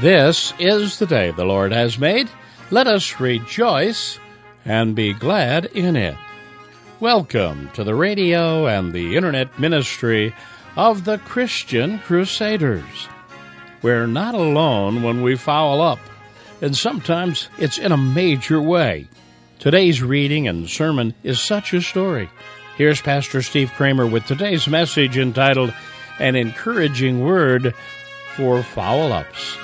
This is the day the Lord has made. Let us rejoice and be glad in it. Welcome to the radio and the internet ministry of the Christian Crusaders. We're not alone when we foul up, and sometimes it's in a major way. Today's reading and sermon is such a story. Here's Pastor Steve Kramer with today's message entitled An Encouraging Word for Foul Ups.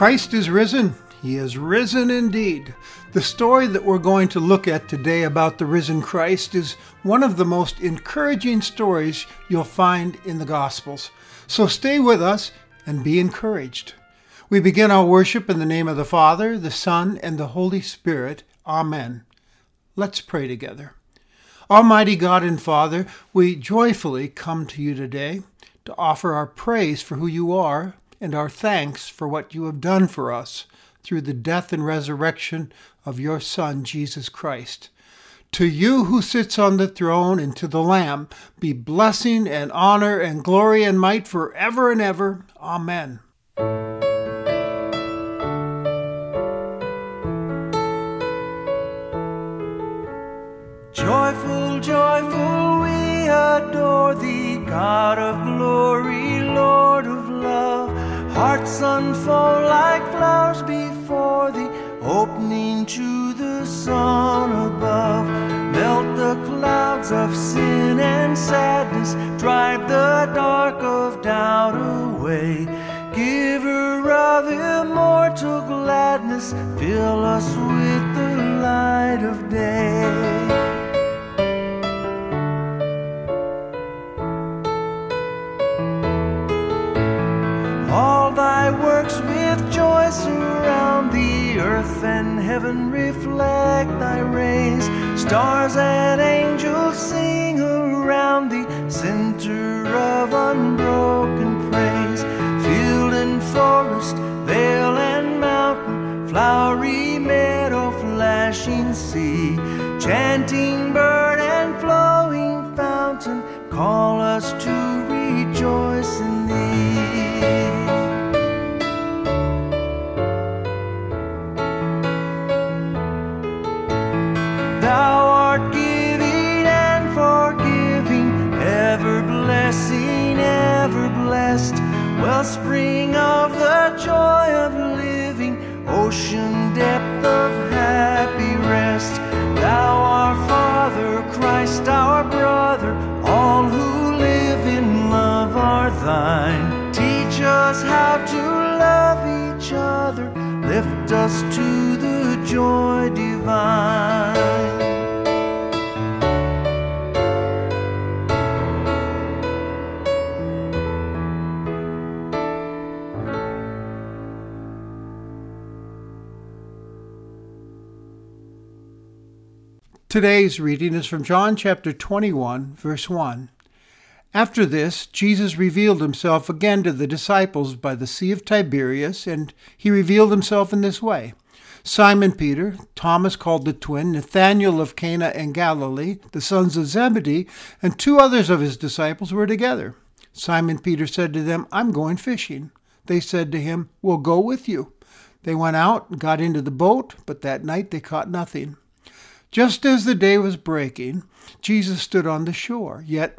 Christ is risen. He is risen indeed. The story that we're going to look at today about the risen Christ is one of the most encouraging stories you'll find in the Gospels. So stay with us and be encouraged. We begin our worship in the name of the Father, the Son, and the Holy Spirit. Amen. Let's pray together. Almighty God and Father, we joyfully come to you today to offer our praise for who you are and our thanks for what you have done for us through the death and resurrection of your Son, Jesus Christ. To you who sits on the throne and to the Lamb be blessing and honor and glory and might forever and ever. Amen. Joyful, joyful, we adore thee, God of glory, Lord. Hearts unfold like flowers before the opening to the sun above. Melt the clouds of sin and sadness, drive the dark of doubt away. Giver of immortal gladness, fill us with the light of day. Earth and heaven reflect thy rays. Stars and angels sing us to the joy divine. Today's reading is from John chapter 21, verse 1. After this, Jesus revealed himself again to the disciples by the Sea of Tiberias, and he revealed himself in this way. Simon Peter, Thomas called the twin, Nathanael of Cana in Galilee, the sons of Zebedee, and two others of his disciples were together. Simon Peter said to them, I'm going fishing. They said to him, We'll go with you. They went out and got into the boat, but that night they caught nothing. Just as the day was breaking, Jesus stood on the shore, yet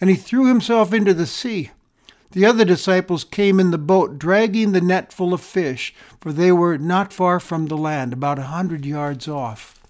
and he threw himself into the sea. The other disciples came in the boat, dragging the net full of fish, for they were not far from the land, about a hundred yards off.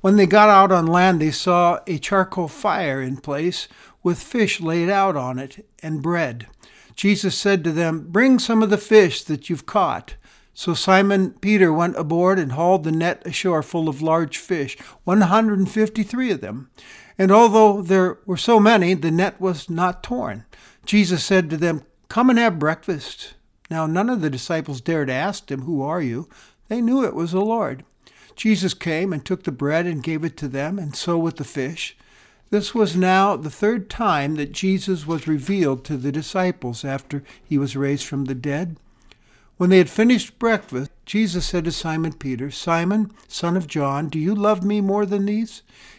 When they got out on land, they saw a charcoal fire in place, with fish laid out on it, and bread. Jesus said to them, Bring some of the fish that you've caught. So Simon Peter went aboard and hauled the net ashore full of large fish, 153 of them. And although there were so many, the net was not torn. Jesus said to them, Come and have breakfast. Now none of the disciples dared ask him, Who are you? They knew it was the Lord. Jesus came and took the bread and gave it to them, and so with the fish. This was now the third time that Jesus was revealed to the disciples after he was raised from the dead. When they had finished breakfast, Jesus said to Simon Peter, Simon, son of John, do you love me more than these?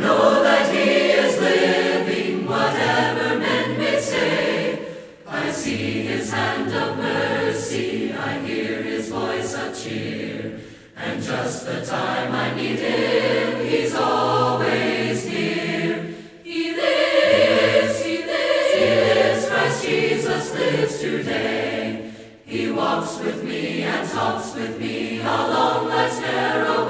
Know that he is living, whatever men may say. I see His hand of mercy, I hear His voice of cheer. And just the time I need Him, He's always near. He lives, He lives, He Christ Jesus lives today. He walks with me and talks with me along life's narrow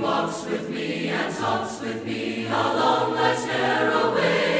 walks with me and talks with me along life's narrow way.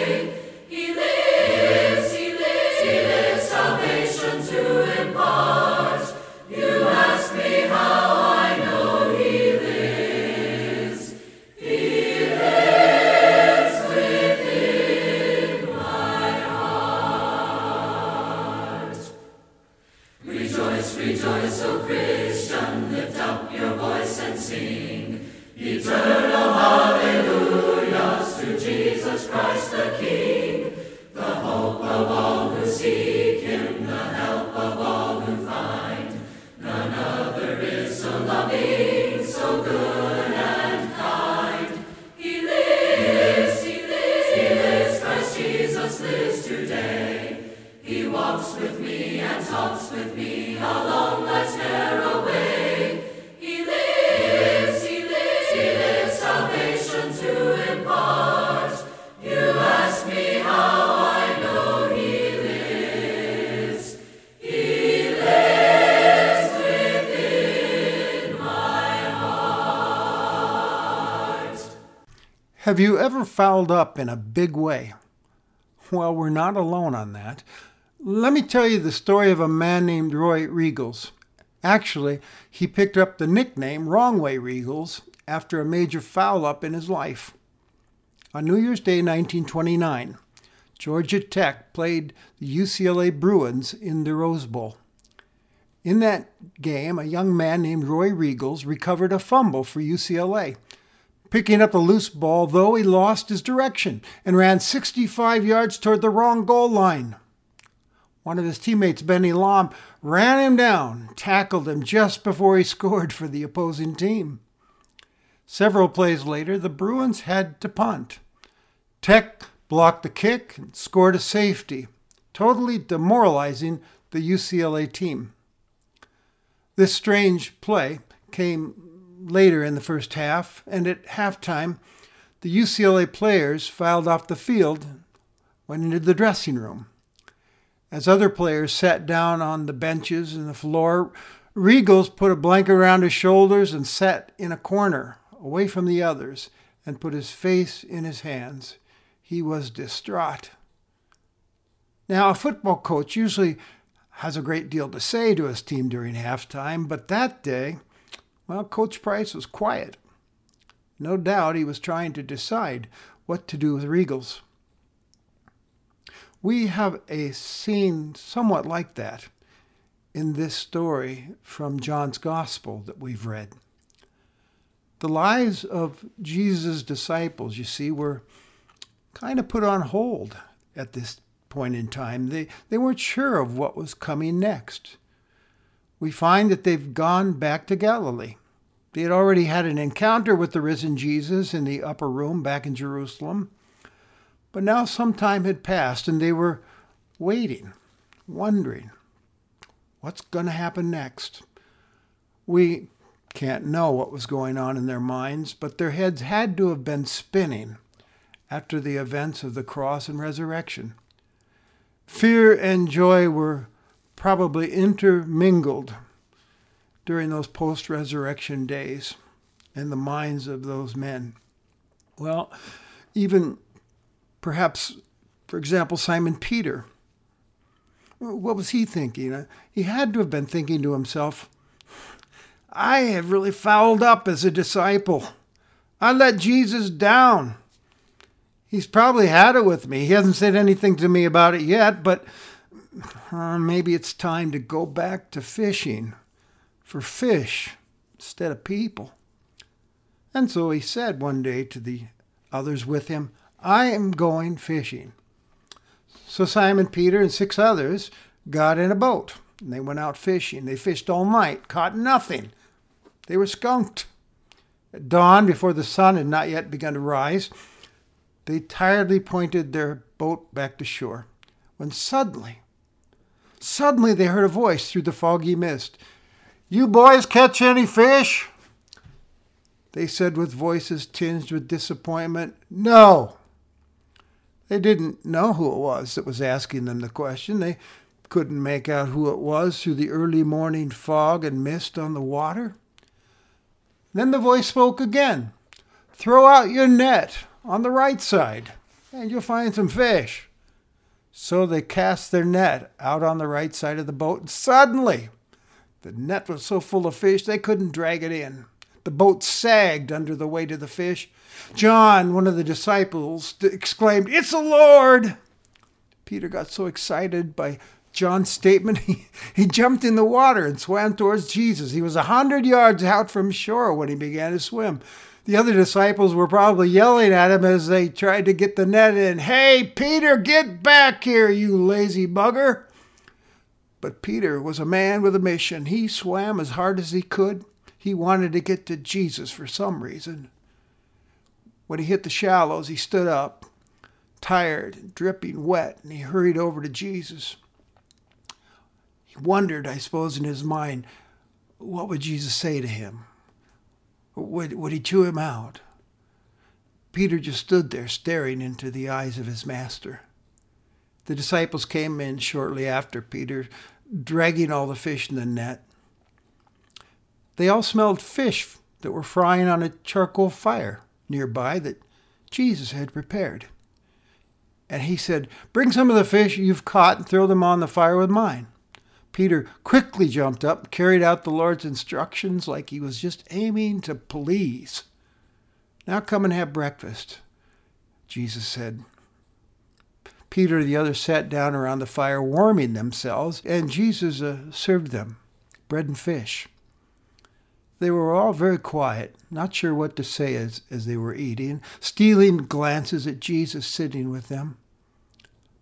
Have you ever fouled up in a big way? Well, we're not alone on that. Let me tell you the story of a man named Roy Riegels. Actually, he picked up the nickname Wrong Way Riegels after a major foul up in his life. On New Year's Day 1929, Georgia Tech played the UCLA Bruins in the Rose Bowl. In that game, a young man named Roy Riegels recovered a fumble for UCLA. Picking up the loose ball, though, he lost his direction and ran 65 yards toward the wrong goal line. One of his teammates, Benny Lom, ran him down, tackled him just before he scored for the opposing team. Several plays later, the Bruins had to punt. Tech blocked the kick and scored a safety, totally demoralizing the UCLA team. This strange play came later in the first half, and at halftime, the UCLA players filed off the field, went into the dressing room. As other players sat down on the benches and the floor, Riegels put a blanket around his shoulders and sat in a corner, away from the others, and put his face in his hands. He was distraught. Now, a football coach usually has a great deal to say to his team during halftime, but that day, well, Coach Price was quiet. No doubt he was trying to decide what to do with Riegels. We have a scene somewhat like that in this story from John's Gospel that we've read. The lives of Jesus' disciples, you see, were kind of put on hold at this point in time. They, they weren't sure of what was coming next. We find that they've gone back to Galilee. They had already had an encounter with the risen Jesus in the upper room back in Jerusalem. But now some time had passed and they were waiting, wondering what's going to happen next. We can't know what was going on in their minds, but their heads had to have been spinning after the events of the cross and resurrection. Fear and joy were probably intermingled during those post resurrection days in the minds of those men. Well, even perhaps, for example, Simon Peter. What was he thinking? Uh, he had to have been thinking to himself, I have really fouled up as a disciple. I let Jesus down. He's probably had it with me. He hasn't said anything to me about it yet, but uh, maybe it's time to go back to fishing for fish instead of people. And so he said one day to the others with him, I am going fishing. So Simon Peter and six others got in a boat and they went out fishing. They fished all night, caught nothing. They were skunked. At dawn, before the sun had not yet begun to rise, they tiredly pointed their boat back to shore when suddenly, suddenly they heard a voice through the foggy mist. You boys catch any fish? They said with voices tinged with disappointment, No. They didn't know who it was that was asking them the question. They couldn't make out who it was through the early morning fog and mist on the water. Then the voice spoke again. Throw out your net on the right side, and you'll find some fish. So they cast their net out on the right side of the boat, and suddenly the net was so full of fish they couldn't drag it in. The boat sagged under the weight of the fish. John, one of the disciples, exclaimed, It's the Lord! Peter got so excited by John's statement, he, he jumped in the water and swam towards Jesus. He was a hundred yards out from shore when he began to swim. The other disciples were probably yelling at him as they tried to get the net in. Hey, Peter, get back here, you lazy bugger. But Peter was a man with a mission. He swam as hard as he could. He wanted to get to Jesus for some reason. When he hit the shallows, he stood up, tired, dripping wet, and he hurried over to Jesus. He wondered, I suppose, in his mind, what would Jesus say to him? Would, would he chew him out? Peter just stood there staring into the eyes of his master. The disciples came in shortly after Peter, dragging all the fish in the net. They all smelled fish that were frying on a charcoal fire nearby that Jesus had prepared. And he said, Bring some of the fish you've caught and throw them on the fire with mine. Peter quickly jumped up, carried out the Lord's instructions like he was just aiming to please. Now come and have breakfast, Jesus said. Peter and the others sat down around the fire, warming themselves, and Jesus uh, served them. bread and fish. They were all very quiet, not sure what to say as, as they were eating, stealing glances at Jesus sitting with them.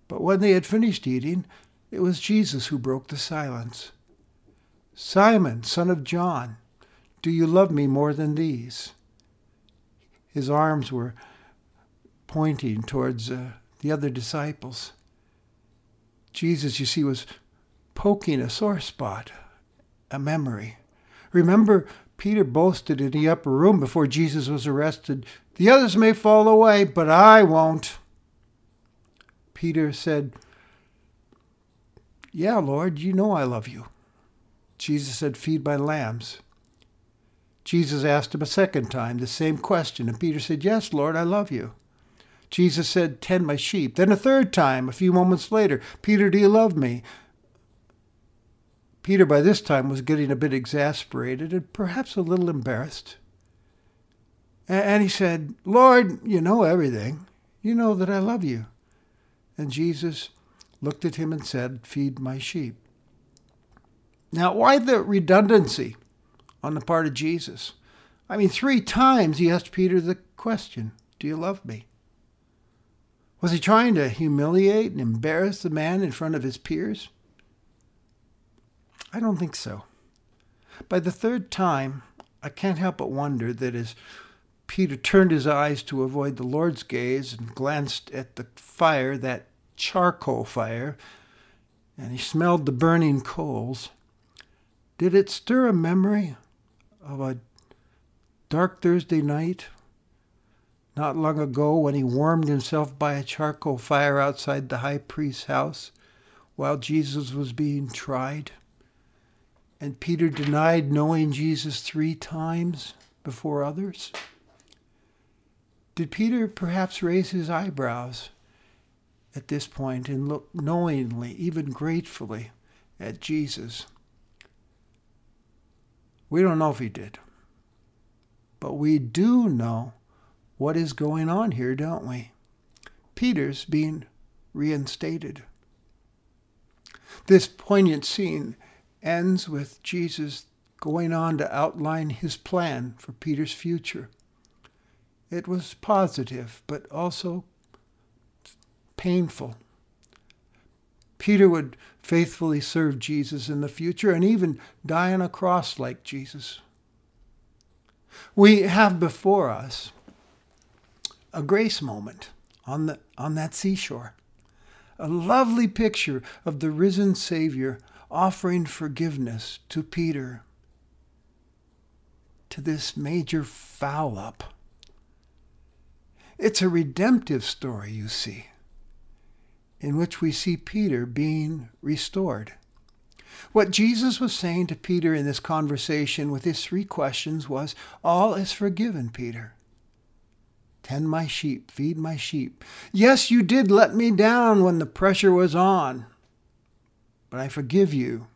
But when they had finished eating, it was Jesus who broke the silence. Simon, son of John, do you love me more than these? His arms were pointing towards uh, the other disciples. Jesus, you see, was poking a sore spot, a memory. Remember, Peter boasted in the upper room before Jesus was arrested The others may fall away, but I won't. Peter said, Yeah, Lord, you know I love you. Jesus said, Feed my lambs. Jesus asked him a second time the same question, and Peter said, Yes, Lord, I love you. Jesus said, Tend my sheep. Then a third time, a few moments later, Peter, do you love me? Peter, by this time, was getting a bit exasperated and perhaps a little embarrassed. And he said, Lord, you know everything. You know that I love you. And Jesus looked at him and said, Feed my sheep. Now, why the redundancy on the part of Jesus? I mean, three times he asked Peter the question Do you love me? Was he trying to humiliate and embarrass the man in front of his peers? I don't think so. By the third time, I can't help but wonder that as Peter turned his eyes to avoid the Lord's gaze and glanced at the fire, that charcoal fire, and he smelled the burning coals, did it stir a memory of a dark Thursday night not long ago when he warmed himself by a charcoal fire outside the high priest's house while Jesus was being tried? And Peter denied knowing Jesus three times before others? Did Peter perhaps raise his eyebrows at this point and look knowingly, even gratefully, at Jesus? We don't know if he did. But we do know what is going on here, don't we? Peter's being reinstated. This poignant scene ends with Jesus going on to outline his plan for Peter's future. It was positive, but also painful. Peter would faithfully serve Jesus in the future and even die on a cross like Jesus. We have before us a grace moment on, the, on that seashore, a lovely picture of the risen Savior offering forgiveness to Peter, to this major foul up. It's a redemptive story, you see, in which we see Peter being restored. What Jesus was saying to Peter in this conversation with his three questions was, All is forgiven, Peter. Tend my sheep, feed my sheep. Yes, you did let me down when the pressure was on but I forgive you.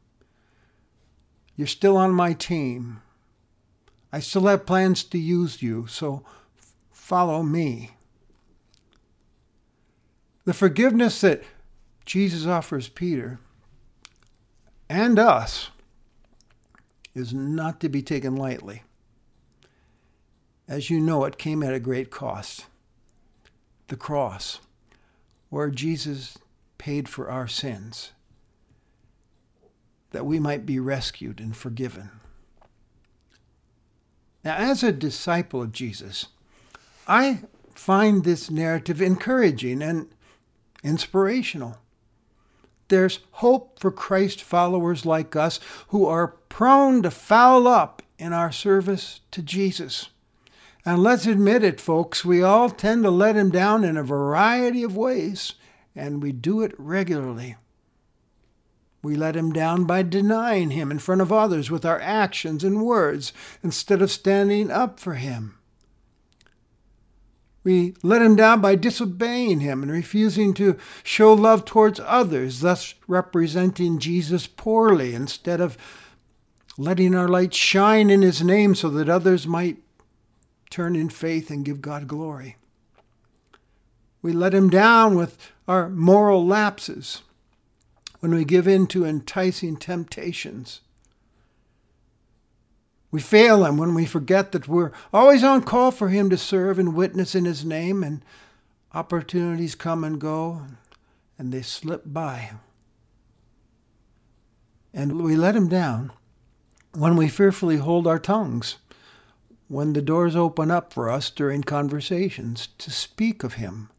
You're still on my team. I still have plans to use you, so follow me. The forgiveness that Jesus offers Peter and us is not to be taken lightly. As you know, it came at a great cost the cross, where Jesus paid for our sins that we might be rescued and forgiven. Now, as a disciple of Jesus, I find this narrative encouraging and inspirational. There's hope for Christ followers like us who are prone to foul up in our service to Jesus. And let's admit it, folks, we all tend to let him down in a variety of ways, and we do it regularly. We let him down by denying him in front of others with our actions and words instead of standing up for him. We let him down by disobeying him and refusing to show love towards others, thus representing Jesus poorly instead of letting our light shine in his name so that others might turn in faith and give God glory. We let him down with our moral lapses when we give in to enticing temptations We fail Him when we forget that we're always on call for Him to serve and witness in His name, and opportunities come and go, and they slip by. And we let Him down when we fearfully hold our tongues, when the doors open up for us during conversations to speak of Him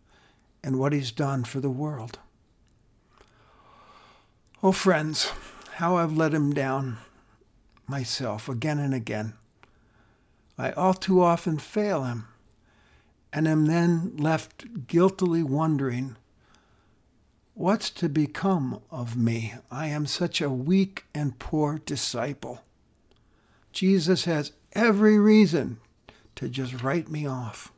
and what He's done for the world. Oh, friends, how I've let Him down myself again and again. I all too often fail Him and am then left guiltily wondering what's to become of me? I am such a weak and poor disciple. Jesus has every reason to just write me off.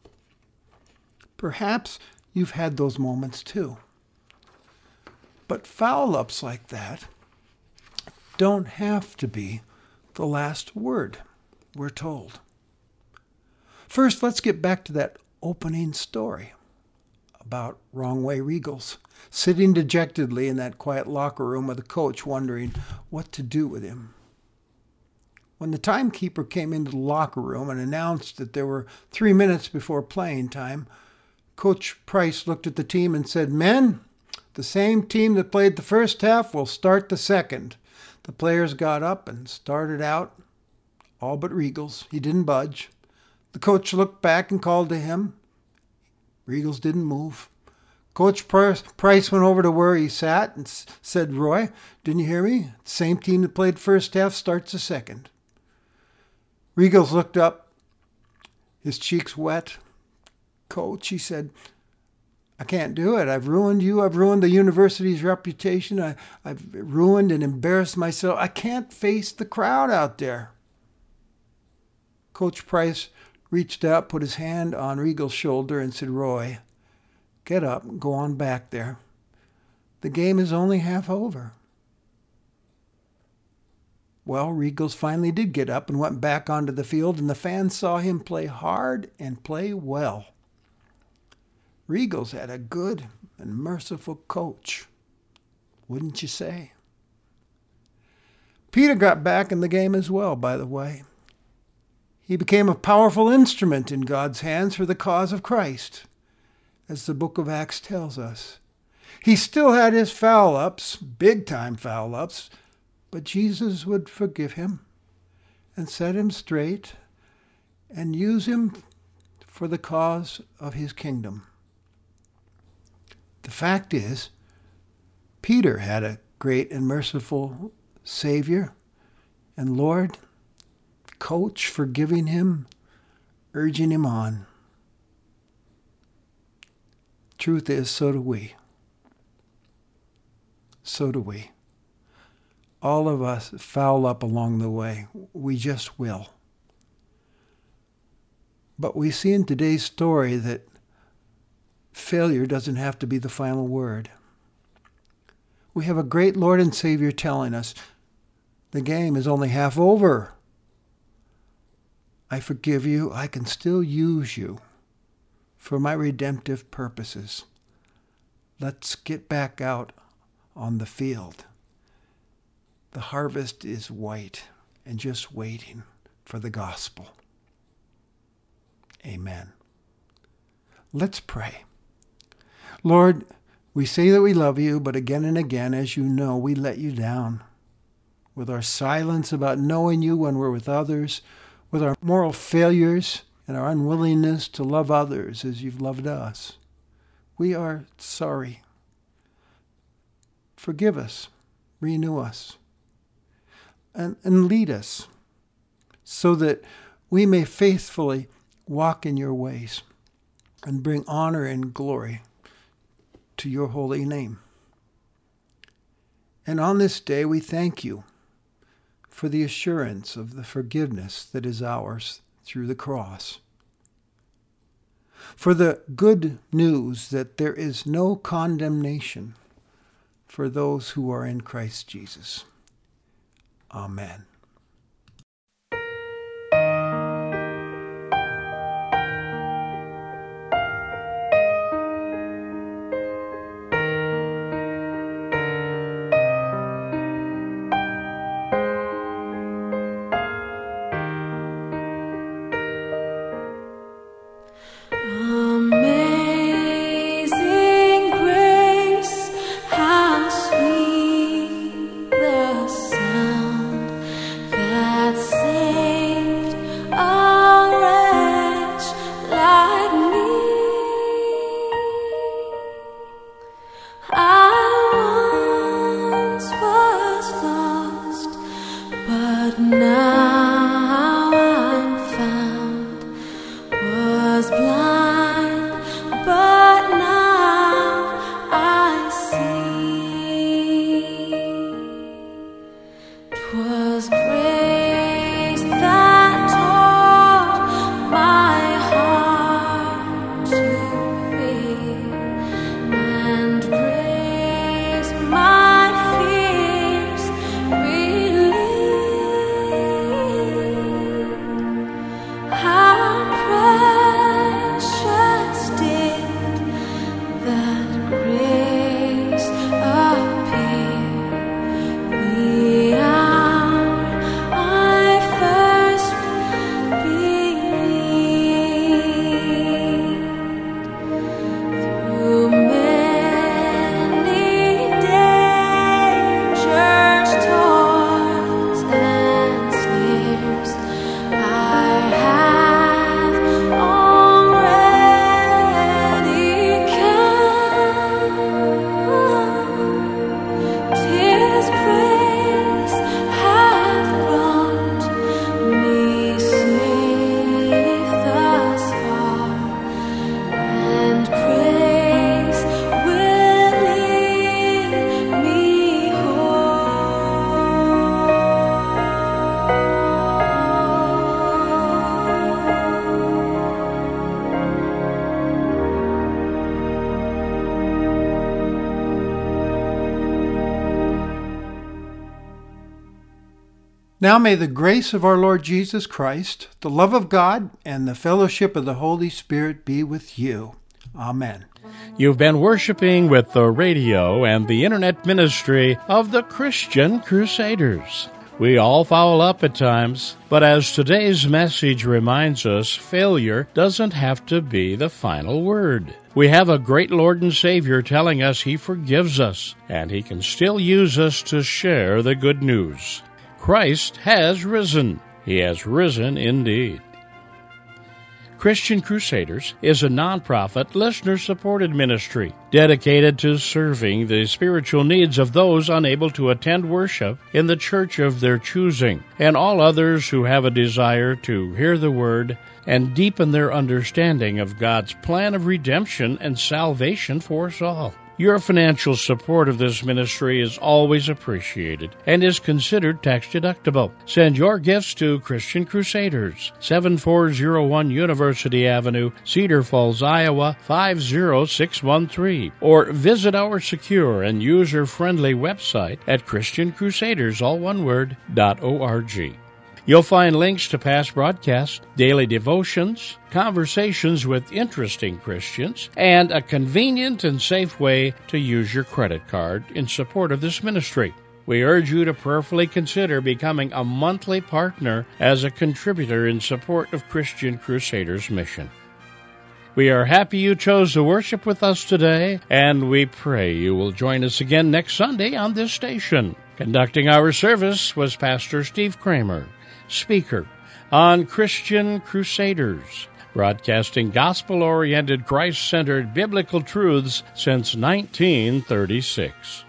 Perhaps you've had those moments too. But foul ups like that don't have to be the last word, we're told. First, let's get back to that opening story about Wrong Way Riegels, sitting dejectedly in that quiet locker room with the coach, wondering what to do with him. When the timekeeper came into the locker room and announced that there were three minutes before playing time, Coach Price looked at the team and said, Men, the same team that played the first half will start the second. The players got up and started out, all but Riegels. He didn't budge. The coach looked back and called to him. Riegels didn't move. Coach Price went over to where he sat and said, Roy, didn't you hear me? Same team that played first half starts the second. Riegels looked up, his cheeks wet. Coach, he said, I can't do it. I've ruined you. I've ruined the university's reputation. I, have ruined and embarrassed myself. I can't face the crowd out there. Coach Price reached out, put his hand on Riegels' shoulder, and said, Roy, get up, go on back there. The game is only half over. Well, Riegels finally did get up and went back onto the field, and the fans saw him play hard and play well. Riegels had a good and merciful coach, wouldn't you say? Peter got back in the game as well, by the way. He became a powerful instrument in God's hands for the cause of Christ, as the book of Acts tells us. He still had his foul ups, big time foul ups, but Jesus would forgive him and set him straight and use him for the cause of his kingdom. The fact is, Peter had a great and merciful Savior and Lord, coach, forgiving him, urging him on. Truth is, so do we. So do we all of us foul up along the way. We just will. But we see in today's story that failure doesn't have to be the final word. We have a great Lord and Savior telling us the game is only half over. I forgive you. I can still use you for my redemptive purposes. Let's get back out on the field. The harvest is white and just waiting for the gospel. Amen. Let's pray. Lord, we say that we love you, but again and again, as you know, we let you down. With our silence about knowing you when we're with others, with our moral failures and our unwillingness to love others as you've loved us. We are sorry. Forgive us. Renew us and, and lead us so that we may faithfully walk in your ways and bring honor and glory to your holy name. And on this day, we thank you for the assurance of the forgiveness that is ours through the cross. For the good news that there is no condemnation for those who are in Christ Jesus. Amen. Now may the grace of our Lord Jesus Christ, the love of God, and the fellowship of the Holy Spirit be with you. Amen. You've been worshiping with the radio and the internet ministry of the Christian Crusaders. We all foul up at times, but as today's message reminds us, failure doesn't have to be the final word. We have a great Lord and Savior telling us He forgives us, and He can still use us to share the good news. Christ has risen. He has risen indeed. Christian Crusaders is a nonprofit, listener supported ministry dedicated to serving the spiritual needs of those unable to attend worship in the church of their choosing, and all others who have a desire to hear the word and deepen their understanding of God's plan of redemption and salvation for us all. Your financial support of this ministry is always appreciated and is considered tax deductible. Send your gifts to Christian Crusaders, 7401 University Avenue, Cedar Falls, Iowa 50613, or visit our secure and user friendly website at ChristianCrusaders, all one word, .org. You'll find links to past broadcasts, daily devotions, conversations with interesting Christians, and a convenient and safe way to use your credit card in support of this ministry. We urge you to prayerfully consider becoming a monthly partner as a contributor in support of Christian Crusaders' mission. We are happy you chose to worship with us today, and we pray you will join us again next Sunday on this station. Conducting our service was Pastor Steve Kramer speaker on Christian Crusaders, broadcasting gospel oriented, Christ centered biblical truths since 1936.